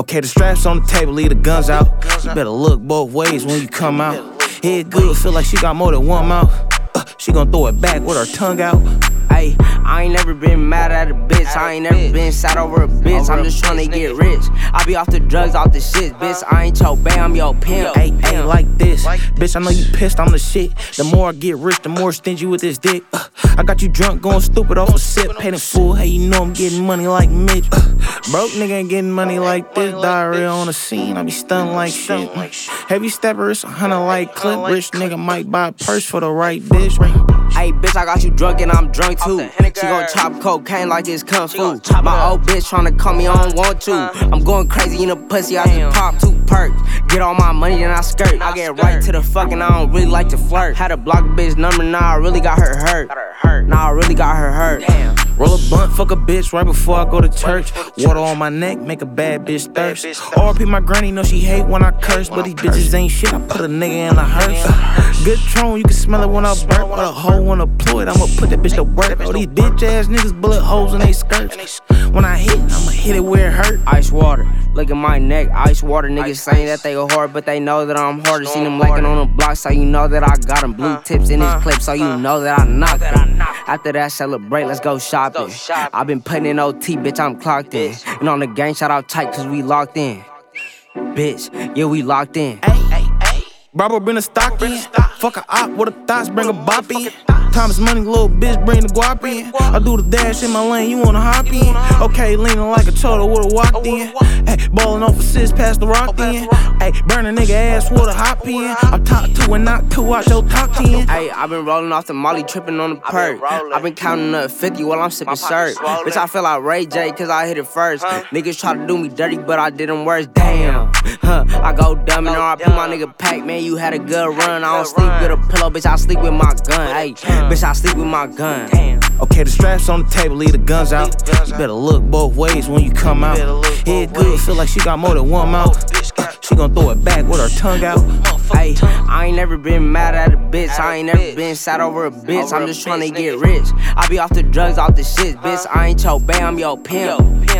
Okay, the straps on the table, leave the guns out. You better look both ways when you come out. Head good, feel like she got more than one mouth. Uh, she gon' throw it back with her tongue out. Ayy, I ain't never been mad at a bitch. I ain't never been sad over a bitch. I'm just tryna get rich. I be off the drugs, off the shit, bitch. I ain't your bae, I'm your pimp. Hey, ain't like this. Bitch, I know you pissed, I'm the shit. The more I get rich, the more stingy with this dick. Uh, I got you drunk, going stupid off a sip, paid in full. Hey, you know I'm getting money like Mitch. Uh, broke nigga ain't getting money like this. Diarrhea on the scene, I be stunned like shit. Heavy stepper, it's a hundred like clip. Rich nigga might buy a purse for the right dish. Hey, bitch, I got you drunk and I'm drunk too. She gon' chop cocaine like it's kung fu. My old bitch tryna call me on want to. I'm going crazy in the pussy, I just pop two perks. Get all my money and I skirt. I get right to the fucking, I don't really like to flirt. Had to block bitch number, now I really got her hurt. Now I really got her hurt. Roll a blunt, fuck a bitch right before I go to church. Water on my neck, make a bad bitch thirst. RP my granny, know she hate when I curse, but these bitches ain't shit. I put a nigga in a hearse. Good tron, you can smell it when I burp. With a hoe on a ploy, I'ma put that bitch to work. Oh, these bitch ass niggas bullet holes in they skirts. When I hit, I'ma hit it where it hurt. Ice water, look at my neck, ice water. Niggas saying that they go hard, but they know that I'm harder. Seen them lacking on the block, so you know that I got them. Blue tips in this clip, so you know that I knocked them. After that, celebrate, let's go shopping. i been putting in OT, bitch, I'm clocked in. And on the gang, shout out tight, cause we locked in. Bitch, yeah, we locked in. Bravo bring a stock in. Fuck a op with a thoughts, bring a bop in. Time is money, little bitch, bring the guap in. I do the dash in my lane, you wanna hop in? Okay, leaning like a turtle would've walked in. Hey, ballin' off assist, past the rock in. Hey, burn a nigga ass with a hop in. I'm top two and not two out your top ten. Hey, I been rolling off the molly, tripping on the perk. I been counting up 50 while I'm sipping shirt. Bitch, I feel like Ray J, cause I hit it first. Niggas try to do me dirty, but I did them worse. Damn. Huh, I go dumb and RIP my nigga Pac, man, you had a good run. I don't sleep with a pillow, bitch, I sleep with my gun. Hey, bitch, I sleep with my gun. Okay, the straps on the table, leave the guns out. You better look both ways when you come out. Head good, feel like she got more than one mouth. She gon' throw it back with her tongue out. Hey, I ain't never been mad at a bitch. I ain't never been sad over a bitch. I'm just tryna get rich. I be off the drugs, off the shit, bitch. I ain't your bae, I'm your pimp.